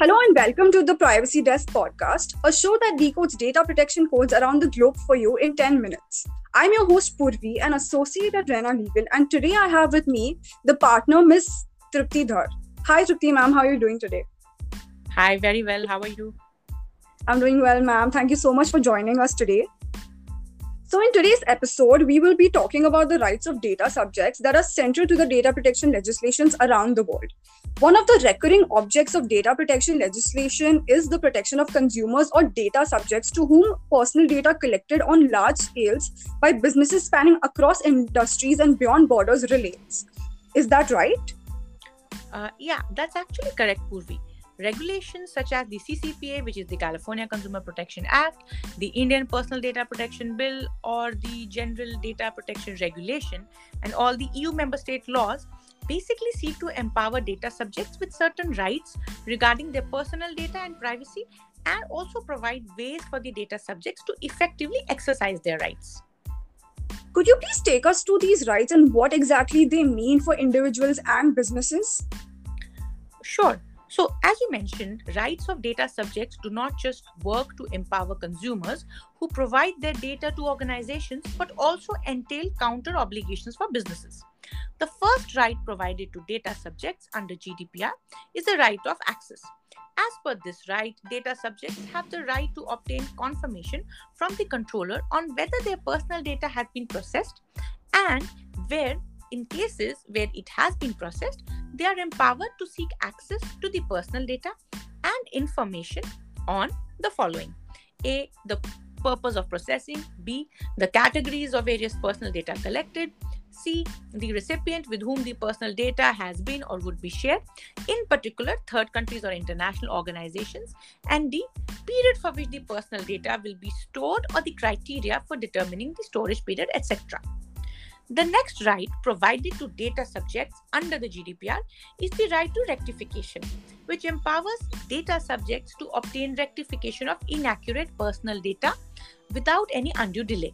Hello and welcome to the Privacy Desk podcast, a show that decodes data protection codes around the globe for you in 10 minutes. I'm your host Purvi, an associate at Rena Legal, and today I have with me the partner, Miss Tripti Dhar. Hi, Tripti ma'am, how are you doing today? Hi, very well. How are you? I'm doing well, ma'am. Thank you so much for joining us today. So, in today's episode, we will be talking about the rights of data subjects that are central to the data protection legislations around the world. One of the recurring objects of data protection legislation is the protection of consumers or data subjects to whom personal data collected on large scales by businesses spanning across industries and beyond borders relates. Is that right? Uh, yeah, that's actually correct, Purvi regulations such as the CCPA, which is the California Consumer Protection Act, the Indian Personal Data Protection Bill, or the General Data Protection Regulation, and all the EU member state laws basically seek to empower data subjects with certain rights regarding their personal data and privacy and also provide ways for the data subjects to effectively exercise their rights. Could you please take us to these rights and what exactly they mean for individuals and businesses? Sure. So, as you mentioned, rights of data subjects do not just work to empower consumers who provide their data to organizations, but also entail counter obligations for businesses. The first right provided to data subjects under GDPR is the right of access. As per this right, data subjects have the right to obtain confirmation from the controller on whether their personal data has been processed and where in cases where it has been processed, they are empowered to seek access to the personal data and information on the following A. The purpose of processing, B. The categories of various personal data collected, C. The recipient with whom the personal data has been or would be shared, in particular third countries or international organizations, and D. Period for which the personal data will be stored or the criteria for determining the storage period, etc. The next right provided to data subjects under the GDPR is the right to rectification, which empowers data subjects to obtain rectification of inaccurate personal data without any undue delay.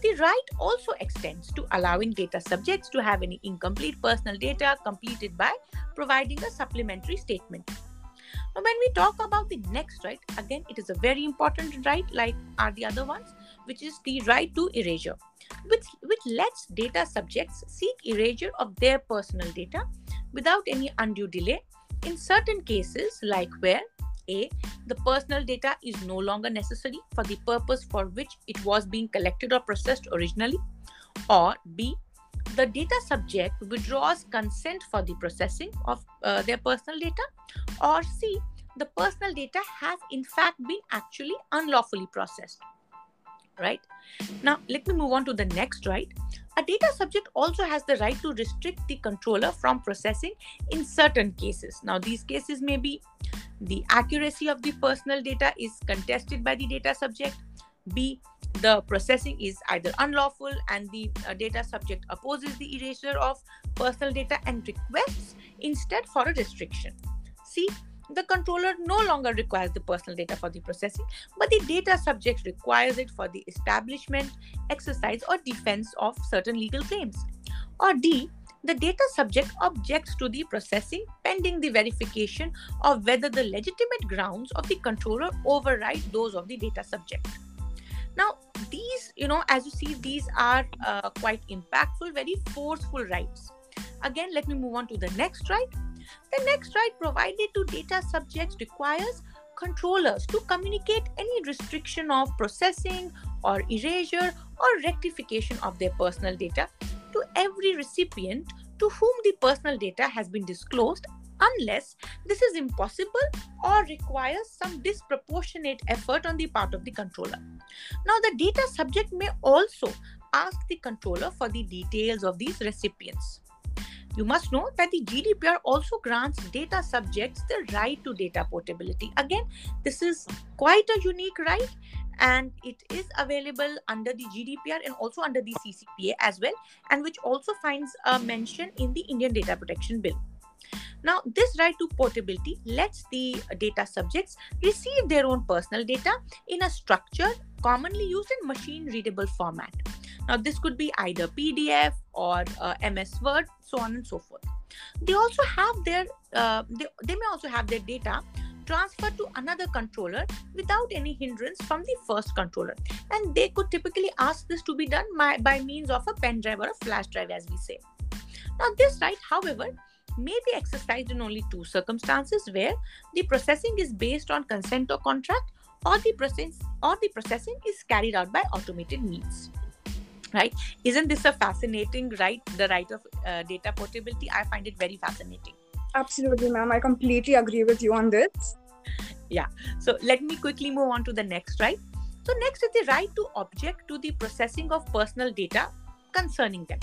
The right also extends to allowing data subjects to have any incomplete personal data completed by providing a supplementary statement. Now, when we talk about the next right, again, it is a very important right, like are the other ones, which is the right to erasure which, which lets data subjects seek erasure of their personal data without any undue delay in certain cases, like where A. The personal data is no longer necessary for the purpose for which it was being collected or processed originally, or B. The data subject withdraws consent for the processing of uh, their personal data, or C. The personal data has in fact been actually unlawfully processed right? Now, let me move on to the next right. A data subject also has the right to restrict the controller from processing in certain cases. Now, these cases may be the accuracy of the personal data is contested by the data subject, B, the processing is either unlawful and the uh, data subject opposes the erasure of personal data and requests instead for a restriction. C, the controller no longer requires the personal data for the processing, but the data subject requires it for the establishment, exercise, or defense of certain legal claims. Or D, the data subject objects to the processing pending the verification of whether the legitimate grounds of the controller override those of the data subject. Now, these, you know, as you see, these are uh, quite impactful, very forceful rights. Again, let me move on to the next right the next right provided to data subjects requires controllers to communicate any restriction of processing or erasure or rectification of their personal data to every recipient to whom the personal data has been disclosed unless this is impossible or requires some disproportionate effort on the part of the controller. Now, the data subject may also ask the controller for the details of these recipients. You must know that the GDPR also grants data subjects the right to data portability. Again, this is quite a unique right and it is available under the GDPR and also under the CCPA as well, and which also finds a mention in the Indian Data Protection Bill. Now, this right to portability lets the data subjects receive their own personal data in a structured, commonly used in machine readable format. Now, this could be either PDF or uh, MS Word, so on and so forth. They also have their, uh, they, they may also have their data transferred to another controller without any hindrance from the first controller. And they could typically ask this to be done by, by means of a pen drive or a flash drive, as we say. Now, this right, however, may be exercised in only two circumstances where the processing is based on consent or contract or the process or the processing is carried out by automated means right? Isn't this a fascinating right the right of uh, data portability? I find it very fascinating. Absolutely ma'am. I completely agree with you on this. Yeah. So let me quickly move on to the next right? So next is the right to object to the processing of personal data concerning them.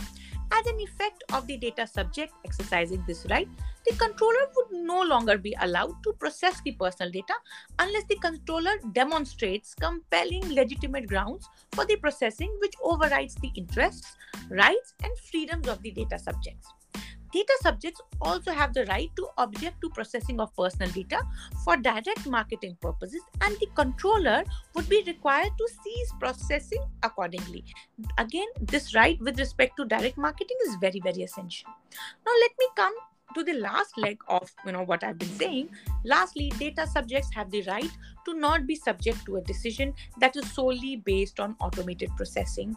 As an effect of the data subject exercising this right, the controller would no longer be allowed to process the personal data unless the controller demonstrates compelling legitimate grounds for the processing which overrides the interests, rights, and freedoms of the data subjects. Data subjects also have the right to object to processing of personal data for direct marketing purposes, and the controller would be required to cease processing accordingly. Again, this right with respect to direct marketing is very, very essential. Now, let me come to the last leg of you know what i've been saying. Lastly data subjects have the right to not be subject to a decision that is solely based on automated processing.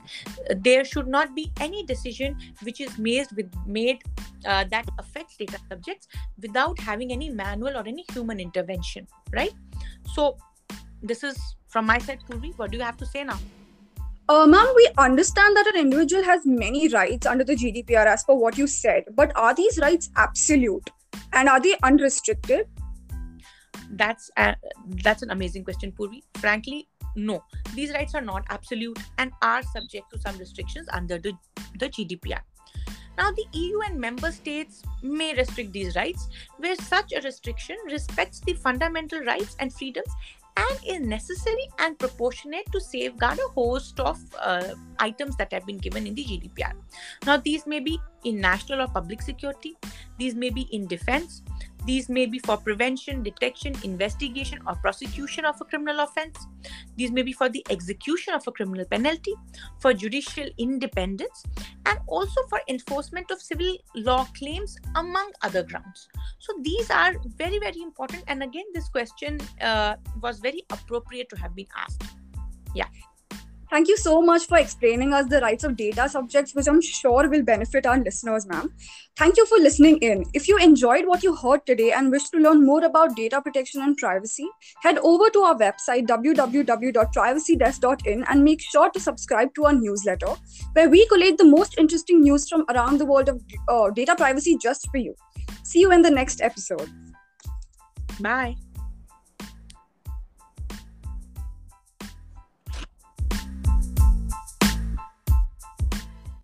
There should not be any decision which is made with made uh, that affects data subjects without having any manual or any human intervention right? So this is from my side purvi. What do you have to say now uh, ma'am, we understand that an individual has many rights under the GDPR as per what you said, but are these rights absolute and are they unrestricted? That's a, that's an amazing question, Purvi. Frankly, no. These rights are not absolute and are subject to some restrictions under the, the GDPR. Now, the EU and member states may restrict these rights where such a restriction respects the fundamental rights and freedoms and is necessary and proportionate to safeguard a host of uh, items that have been given in the GDPR. Now, these may be in national or public security, these may be in defense, these may be for prevention, detection, investigation, or prosecution of a criminal offense. These may be for the execution of a criminal penalty, for judicial independence, and also for enforcement of civil law claims, among other grounds. So, these are very, very important. And again, this question uh, was very appropriate to have been asked. Yeah. Thank you so much for explaining us the rights of data subjects, which I'm sure will benefit our listeners, ma'am. Thank you for listening in. If you enjoyed what you heard today and wish to learn more about data protection and privacy, head over to our website www.privacydesk.in and make sure to subscribe to our newsletter, where we collate the most interesting news from around the world of uh, data privacy just for you. See you in the next episode. Bye.